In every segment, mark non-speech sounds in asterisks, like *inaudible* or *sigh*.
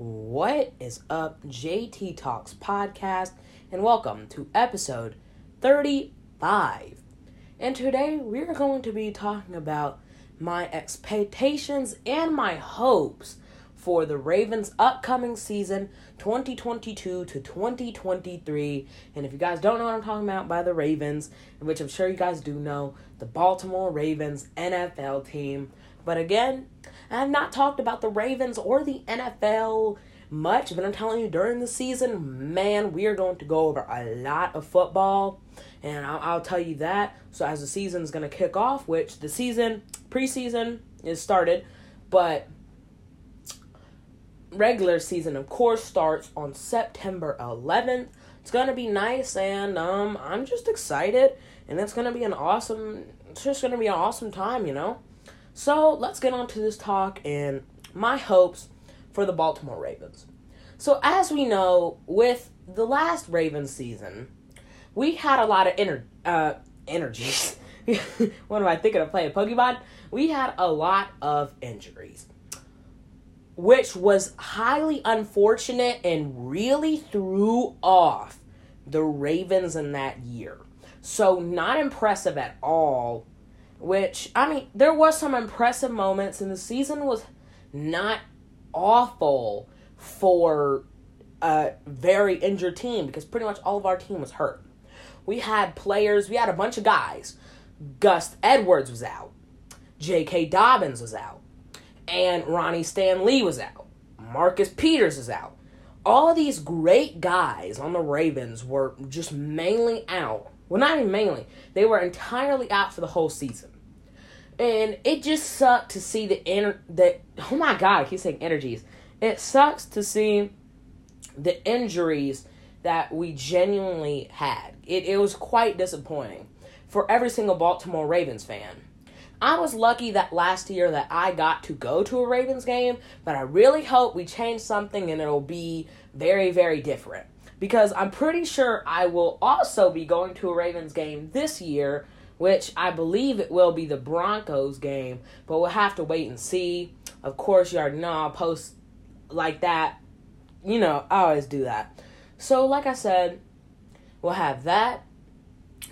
What is up, JT Talks podcast, and welcome to episode 35. And today we're going to be talking about my expectations and my hopes for the Ravens' upcoming season 2022 to 2023. And if you guys don't know what I'm talking about by the Ravens, which I'm sure you guys do know, the Baltimore Ravens NFL team. But again, I have not talked about the Ravens or the NFL much, but I'm telling you, during the season, man, we are going to go over a lot of football, and I'll, I'll tell you that. So, as the season is going to kick off, which the season, preseason, is started, but regular season, of course, starts on September 11th. It's gonna be nice, and um, I'm just excited, and it's gonna be an awesome. It's just gonna be an awesome time, you know. So let's get on to this talk and my hopes for the Baltimore Ravens. So, as we know, with the last Ravens season, we had a lot of ener- uh, energies. *laughs* what am I thinking of playing Pokemon? We had a lot of injuries, which was highly unfortunate and really threw off the Ravens in that year. So, not impressive at all which I mean, there was some impressive moments, and the season was not awful for a very injured team because pretty much all of our team was hurt. We had players, we had a bunch of guys. Gus Edwards was out, J.K. Dobbins was out, and Ronnie Stanley was out. Marcus Peters is out. All of these great guys on the Ravens were just mainly out. Well, not even mainly. They were entirely out for the whole season and it just sucked to see the inner that oh my god, I keep saying energies. It sucks to see the injuries that we genuinely had. It it was quite disappointing for every single Baltimore Ravens fan. I was lucky that last year that I got to go to a Ravens game, but I really hope we change something and it'll be very very different. Because I'm pretty sure I will also be going to a Ravens game this year which I believe it will be the Broncos game, but we'll have to wait and see. Of course, you already know I'll post like that. You know, I always do that. So, like I said, we'll have that.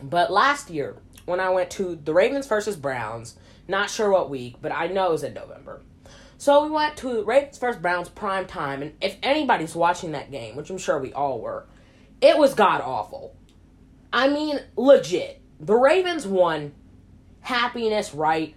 But last year, when I went to the Ravens versus Browns, not sure what week, but I know it was in November. So we went to Ravens versus Browns prime time, and if anybody's watching that game, which I'm sure we all were, it was god awful. I mean, legit the Ravens won. Happiness, right?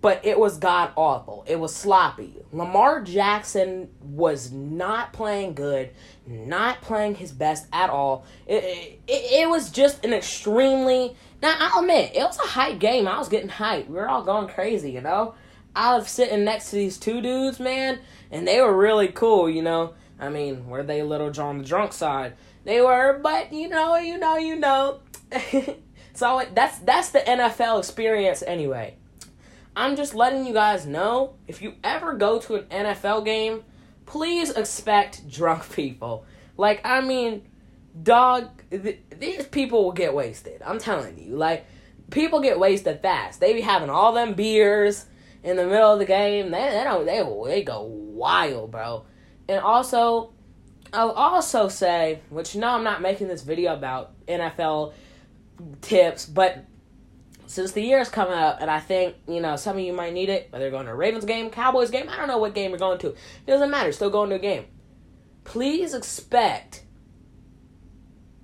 But it was god awful. It was sloppy. Lamar Jackson was not playing good, not playing his best at all. It, it, it was just an extremely. Now, I'll admit, it was a hype game. I was getting hyped. We were all going crazy, you know? I was sitting next to these two dudes, man, and they were really cool, you know? I mean, were they little on the drunk side? They were, but you know, you know, you know. *laughs* So that's that's the NFL experience anyway. I'm just letting you guys know if you ever go to an NFL game, please expect drunk *laughs* people. Like I mean, dog, th- these people will get wasted. I'm telling you, like people get wasted fast. They be having all them beers in the middle of the game. They they don't they they go wild, bro. And also, I'll also say, which no, I'm not making this video about NFL tips, but since the year is coming up, and I think you know some of you might need it, whether you're going to a Ravens game, Cowboys game, I don't know what game you're going to. It doesn't matter. Still going to a game. Please expect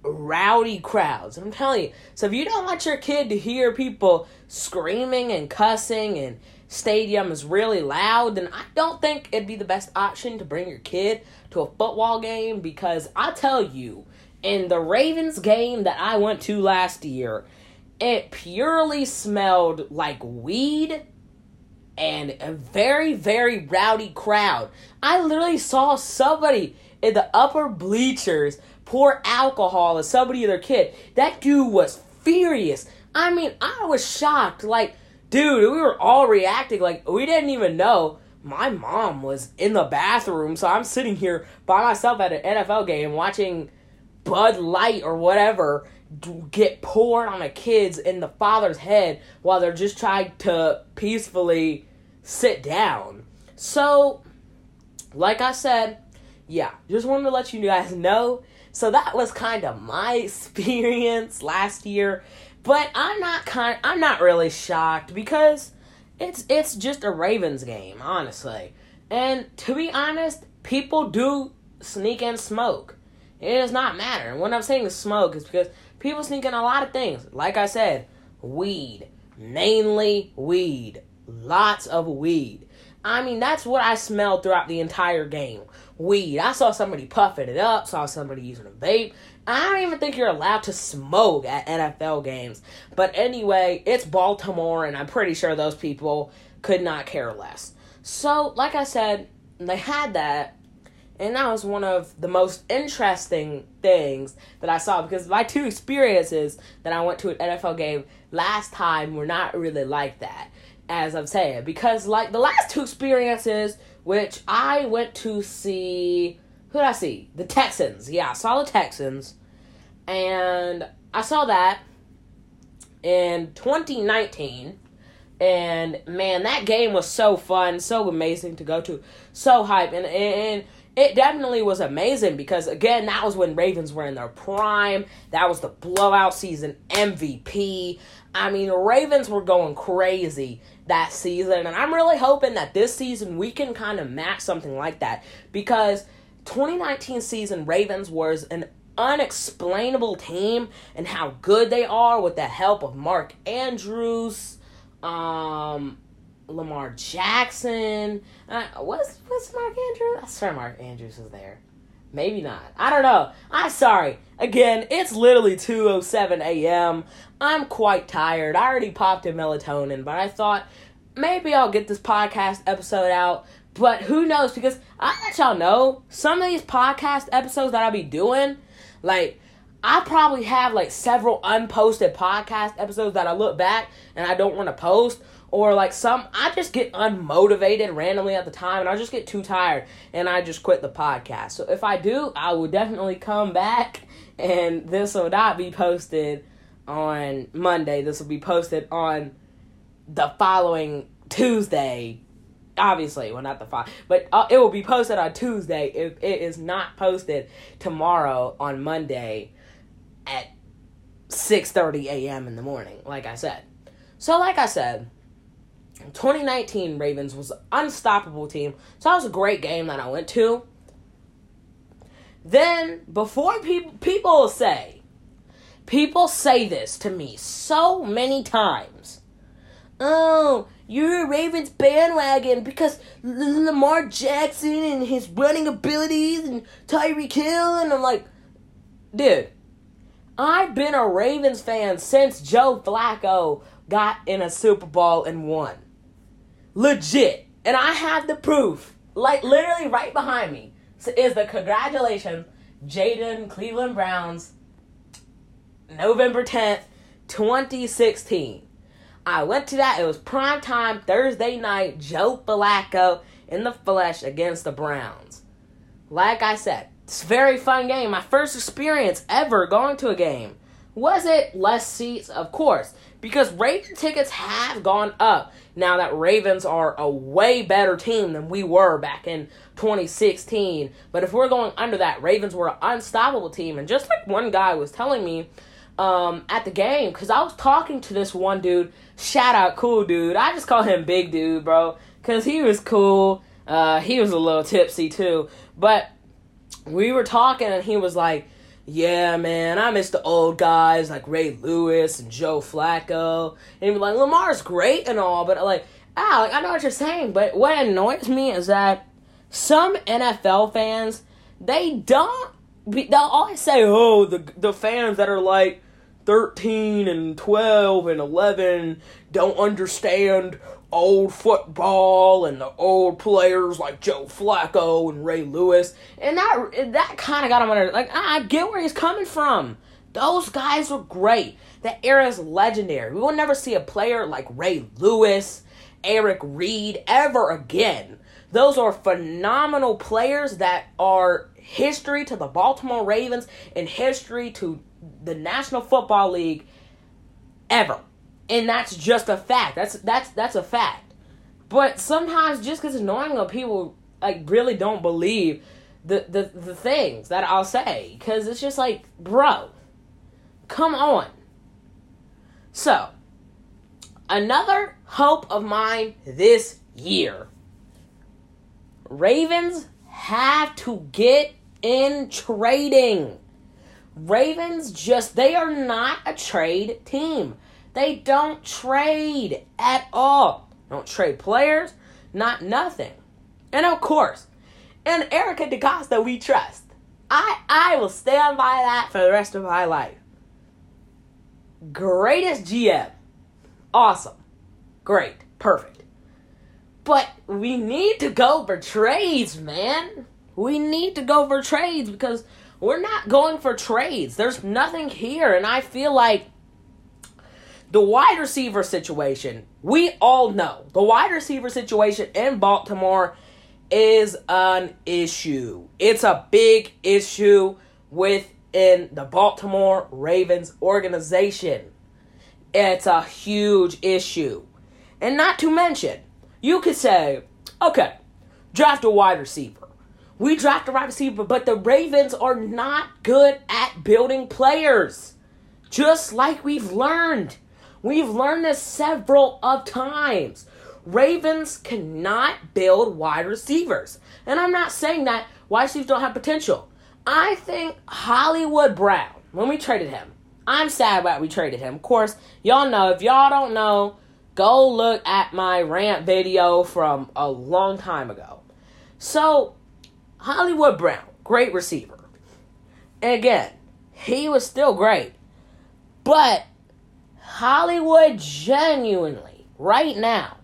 rowdy crowds. I'm telling you. So if you don't want your kid to hear people screaming and cussing and stadium is really loud, then I don't think it'd be the best option to bring your kid to a football game because I tell you, in the Ravens game that I went to last year, it purely smelled like weed and a very, very rowdy crowd. I literally saw somebody in the upper bleachers pour alcohol at somebody or their kid. That dude was furious. I mean, I was shocked. Like, dude, we were all reacting like we didn't even know. My mom was in the bathroom, so I'm sitting here by myself at an NFL game watching Bud Light or whatever get poured on the kids in the father's head while they're just trying to peacefully sit down. So, like I said, yeah, just wanted to let you guys *laughs* know. So that was kind of my *laughs* experience last year, but I'm not kind. I'm not really shocked because it's it's just a Ravens game, honestly. And to be honest, people do sneak and smoke. It does not matter. And when I'm saying is smoke is because people sneak in a lot of things. Like I said, weed, mainly weed, lots of weed. I mean, that's what I smelled throughout the entire game. Weed. I saw somebody puffing it up, saw somebody using a vape. I don't even think you're allowed to smoke at NFL games. But anyway, it's Baltimore, and I'm pretty sure those people could not care less. So, like I said, they had that, and that was one of the most interesting things that I saw because my two experiences that I went to an NFL game last time were not really like that as I'm saying, because like the last two experiences, which I went to see, who did I see? The Texans. Yeah, I saw the Texans, and I saw that in 2019. And man, that game was so fun, so amazing to go to, so hype, and and it definitely was amazing because again, that was when Ravens were in their prime. That was the blowout season MVP. I mean, Ravens were going crazy that season, and I'm really hoping that this season we can kind of match something like that because 2019 season Ravens was an unexplainable team and how good they are with the help of Mark Andrews, um, Lamar Jackson. Uh, what's what's Mark Andrews? I swear Mark Andrews is there. Maybe not. I don't know. I'm sorry. Again, it's literally 2:07 a.m. I'm quite tired. I already popped a melatonin, but I thought maybe I'll get this podcast episode out. But who knows? Because I let y'all know some of these podcast episodes that I'll be doing, like I probably have like several unposted podcast episodes that I look back and I don't want to post or like some I just get unmotivated randomly at the time and I just get too tired and I just quit the podcast. So if I do, I will definitely come back and this will not be posted on Monday. This will be posted on the following Tuesday. Obviously, well, not the five, but uh, it will be posted on Tuesday if it is not posted tomorrow on Monday at 6:30 a.m. in the morning. Like I said, so like I said, 2019 Ravens was an unstoppable team. So that was a great game that I went to. Then before people people say, people say this to me so many times. Oh, you're a Ravens bandwagon because Lamar Jackson and his running abilities and Tyreek Hill and I'm like, dude, I've been a Ravens fan since Joe Flacco got in a Super Bowl and won. Legit. And I have the proof. Like literally right behind me is the congratulations Jaden Cleveland Browns November 10th, 2016. I went to that. It was prime time Thursday night. Joe Flacco in the flesh against the Browns. Like I said, it's a very fun game. My first experience ever going to a game. Was it less seats? Of course, because Raven tickets have gone up now that Ravens are a way better team than we were back in 2016. But if we're going under that, Ravens were an unstoppable team. And just like one guy was telling me um, at the game, because I was talking to this one dude, shout out, cool dude. I just call him Big Dude, bro, because he was cool. Uh, he was a little tipsy too. But we were talking, and he was like, yeah, man, I miss the old guys like Ray Lewis and Joe Flacco. And he'd like, Lamar's great and all, but like, ah, like, I know what you're saying, but what annoys me is that some NFL fans, they don't, they'll always say, oh, the, the fans that are like 13 and 12 and 11 don't understand old football and the old players like Joe Flacco and Ray Lewis, and that that kind of got him under. Like I get where he's coming from. Those guys were great. That era is legendary. We will never see a player like Ray Lewis, Eric Reed ever again. Those are phenomenal players that are history to the Baltimore Ravens and history to the National Football League ever and that's just a fact. That's that's that's a fact. But sometimes just because it's annoying people like really don't believe the the, the things that I'll say because it's just like, bro, come on. So, another hope of mine this year. Ravens have to get in trading. Ravens just, they are not a trade team. They don't trade at all. Don't trade players, not nothing. And of course, and Eric DeCosta we trust. I I will stand by that for the rest of my life. Greatest GM. Awesome. Great. Perfect. But we need to go for trades, man. We need to go for trades because we're not going for trades. There's nothing here. And I feel like the wide receiver situation, we all know the wide receiver situation in Baltimore is an issue. It's a big issue within the Baltimore Ravens organization. It's a huge issue. And not to mention, you could say, okay, draft a wide receiver. We draft a wide receiver, but the Ravens are not good at building players. Just like we've learned. We've learned this several of times. Ravens cannot build wide receivers. And I'm not saying that wide receivers don't have potential. I think Hollywood Brown, when we traded him, I'm sad about we traded him. Of course, y'all know, if y'all don't know, go look at my rant video from a long time ago. So, Hollywood Brown, great receiver. And again, he was still great. But Hollywood genuinely, right now,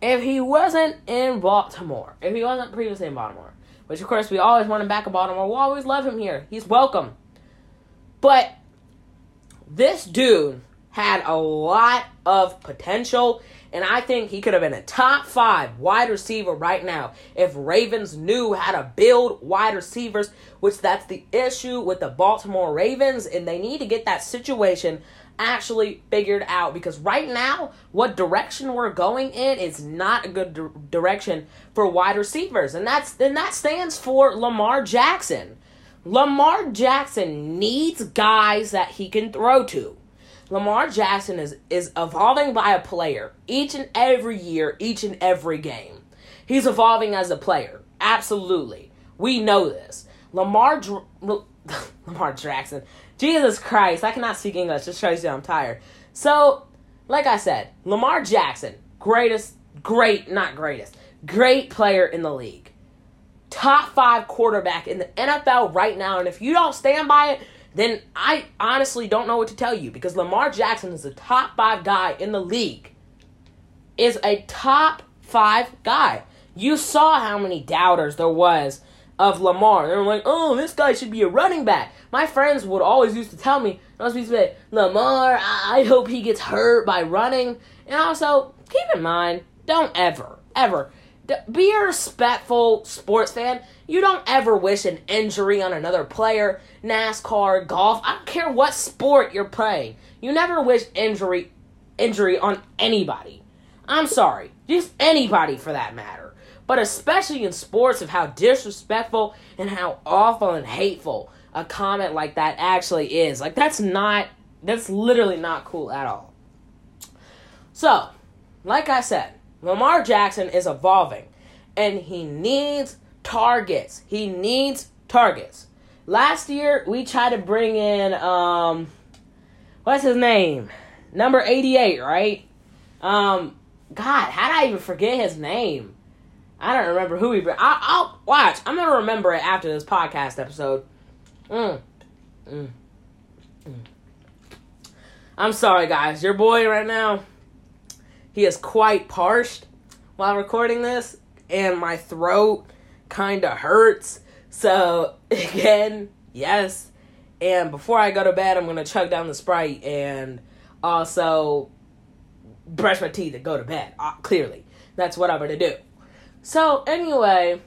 if he wasn't in Baltimore, if he wasn't previously in Baltimore, which of course we always want him back in Baltimore, we'll always love him here. He's welcome. But this dude had a lot of potential, and I think he could have been a top five wide receiver right now if Ravens knew how to build wide receivers, which that's the issue with the Baltimore Ravens, and they need to get that situation actually figured out because right now what direction we're going in is not a good di- direction for wide receivers and that's and that stands for Lamar Jackson. Lamar Jackson needs guys that he can throw to. Lamar Jackson is is evolving by a player each and every year, each and every game. He's evolving as a player. Absolutely. We know this. Lamar Dr- *laughs* Lamar Jackson. Jesus Christ, I cannot speak English. Just shows you I'm tired. So, like I said, Lamar Jackson, greatest, great, not greatest, great player in the league. Top five quarterback in the NFL right now. And if you don't stand by it, then I honestly don't know what to tell you because Lamar Jackson is a top five guy in the league. Is a top five guy. You saw how many doubters there was of Lamar. They were like, oh, this guy should be a running back. My friends would always used to tell me, I was used to say, Lamar, I hope he gets hurt by running. And also, keep in mind, don't ever, ever, be a respectful sports fan. You don't ever wish an injury on another player, NASCAR, golf, I don't care what sport you're playing. You never wish injury injury on anybody. I'm sorry, just anybody for that matter. But especially in sports of how disrespectful and how awful and hateful a comment like that actually is. Like that's not that's literally not cool at all. So, like I said, Lamar Jackson is evolving and he needs targets. He needs targets. Last year we tried to bring in um what's his name? Number 88, right? Um God, how did I even forget his name? I don't remember who he. Brought. I'll, I'll watch. I'm gonna remember it after this podcast episode. Mm. Mm. Mm. I'm sorry, guys. Your boy right now, he is quite parched while recording this, and my throat kind of hurts. So *laughs* again, yes. And before I go to bed, I'm gonna chug down the sprite and also brush my teeth and go to bed. Uh, clearly, that's what I'm gonna do. So anyway,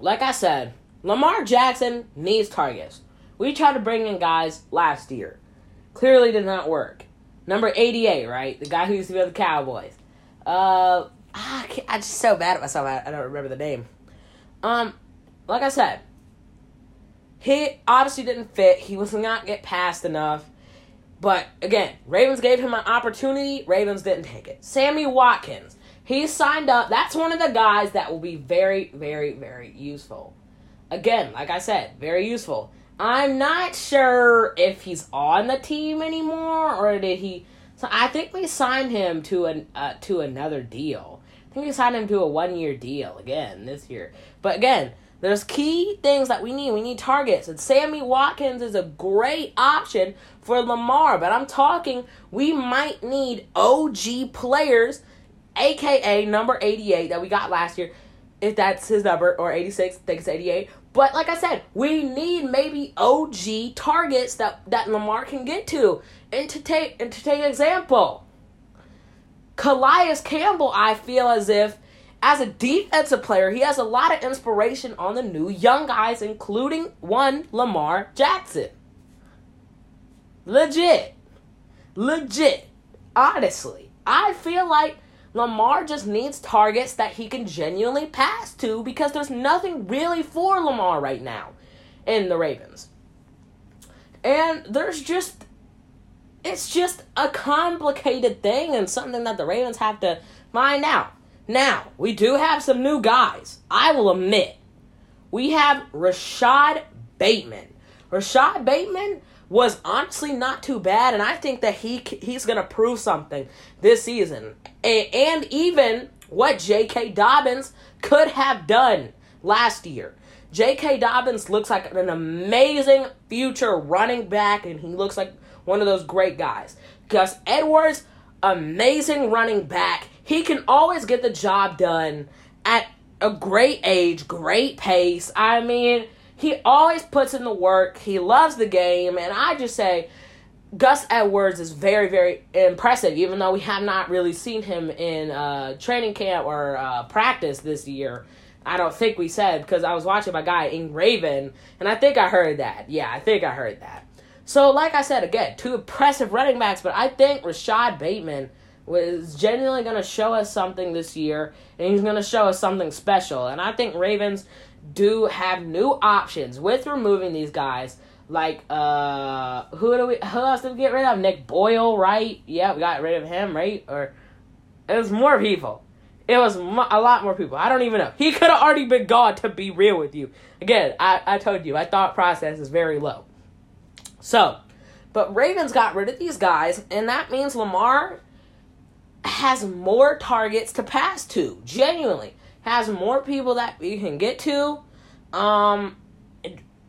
like I said, Lamar Jackson needs targets. We tried to bring in guys last year. Clearly did not work. Number 88, right? The guy who used to be with the Cowboys. Uh, I am just so bad at myself. I, I don't remember the name. Um, like I said, He obviously didn't fit. He was not get passed enough. But again, Ravens gave him an opportunity. Ravens didn't take it. Sammy Watkins. He signed up. That's one of the guys that will be very, very, very useful. Again, like I said, very useful. I'm not sure if he's on the team anymore or did he. So I think we signed him to an uh, to another deal. I think we signed him to a one year deal again this year. But again, there's key things that we need. We need targets, and Sammy Watkins is a great option for Lamar. But I'm talking, we might need OG players aka number 88 that we got last year, if that's his number, or 86, I think it's 88. But like I said, we need maybe OG targets that, that Lamar can get to. And to take and to take example, Calais Campbell, I feel as if as a defensive player, he has a lot of inspiration on the new young guys, including one Lamar Jackson. Legit. Legit. Honestly. I feel like Lamar just needs targets that he can genuinely pass to because there's nothing really for Lamar right now in the Ravens. And there's just it's just a complicated thing and something that the Ravens have to find out. Now, we do have some new guys. I will admit. We have Rashod Bateman. Rashod Bateman was honestly not too bad, and I think that he he's gonna prove something this season, and, and even what J.K. Dobbins could have done last year. J.K. Dobbins looks like an amazing future running back, and he looks like one of those great guys. Gus Edwards, amazing running back. He can always get the job done at a great age, great pace. I mean, he always puts in the work. He loves the game, and I just say Gus Edwards is very, very impressive. Even though we have not really seen him in uh, training camp or uh, practice this year, I don't think we said because I was watching my guy in Raven, and I think I heard that. Yeah, I think I heard that. So, like I said again, two impressive running backs, but I think Rashod Bateman was genuinely going to show us something this year, and he's going to show us something special. And I think Ravens do have new options with removing these guys. Like uh, who do we? Who else did we get rid of? Nick Boyle, right? Yeah, we got rid of him, right? Or it was more people. It was a lot more people. I don't even know. He could have already been gone. To be real with you, again, I I told you my thought process is very low. So, but Ravens got rid of these guys, and that means Lamar has more targets to pass to. Genuinely, has more people that we can get to. Um,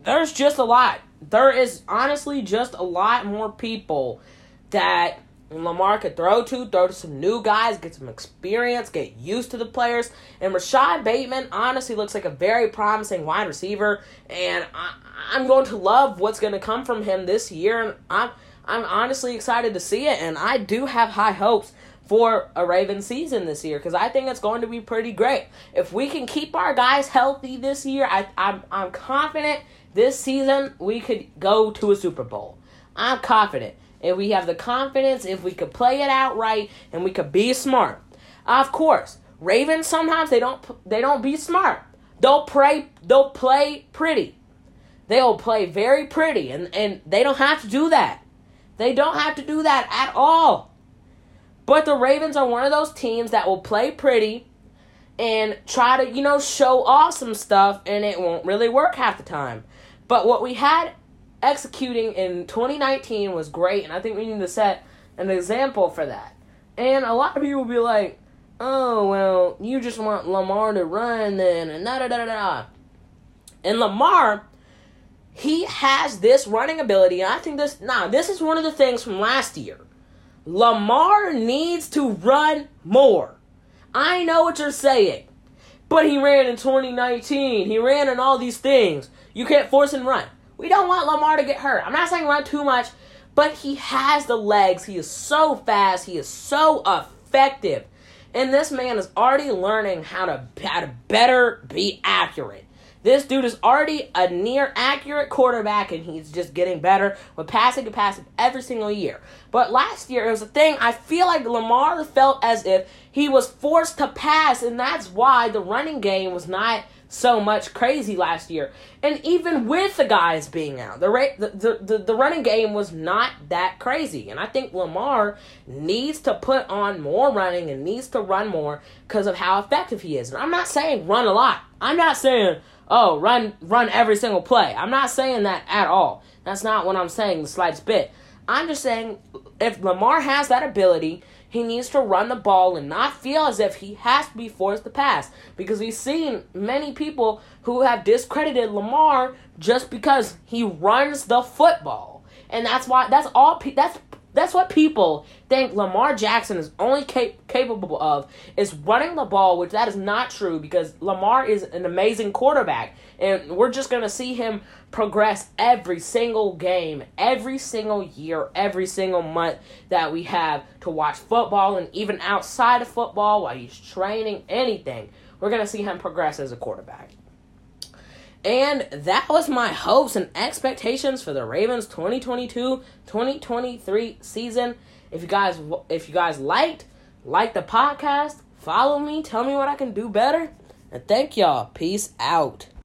there's just a lot. There is honestly just a lot more people that Lamar could throw to, throw to some new guys, get some experience, get used to the players. And Rashod Bateman honestly looks like a very promising wide receiver, and I, am going to love what's going to come from him this year. And I'm I'm honestly excited to see it, and I do have high hopes for a Raven season this year because I think it's going to be pretty great. If we can keep our guys healthy this year, I, I'm, I'm confident this season we could go to a Super Bowl. I'm confident. If we have the confidence, if we could play it out right, and we could be smart. Of course, Ravens sometimes they don't they don't be smart. They'll play they'll play pretty. They'll play very pretty, and, and they don't have to do that. They don't have to do that at all. But the Ravens are one of those teams that will play pretty and try to, you know, show off some stuff, and it won't really work half the time. But what we had executing in 2019 was great, and I think we need to set an example for that. And a lot of people will be like, oh, well, you just want Lamar to run then, and da da da da da. And Lamar, he has this running ability, and I think this, nah, this is one of the things from last year. Lamar needs to run more. I know what you're saying. But he ran in 2019. He ran in all these things. You can't force him to run. We don't want Lamar to get hurt. I'm not saying run too much, but he has the legs. He is so fast. He is so effective. And this man is already learning how to, how to better be accurate. This dude is already a near accurate quarterback, and he's just getting better with passing capacity every single year. But last year, it was a thing. I feel like Lamar felt as if he was forced to pass, and that's why the running game was not so much crazy last year. And even with the guys being out, the, ra- the, the, the, the running game was not that crazy. And I think Lamar needs to put on more running and needs to run more because of how effective he is. And I'm not saying run a lot. I'm not saying, oh, run run every single play. I'm not saying that at all. That's not what I'm saying the slightest bit. I'm just saying if Lamar has that ability – he needs to run the ball and not feel as if he has to be forced to pass. Because we've seen many people who have discredited Lamar just because he runs the football. And that's why that's all that's that's what people think Lamar Jackson is only cap- capable of is running the ball, which that is not true because Lamar is an amazing quarterback, and we're just gonna see him progress every single game, every single year, every single month that we have to watch football, and even outside of football while he's training anything, we're gonna see him progress as a quarterback. And that was my hopes and expectations for the Ravens 2022-2023 season. If you guys if you guys liked, like the podcast, follow me, tell me what I can do better. And thank y'all. Peace out.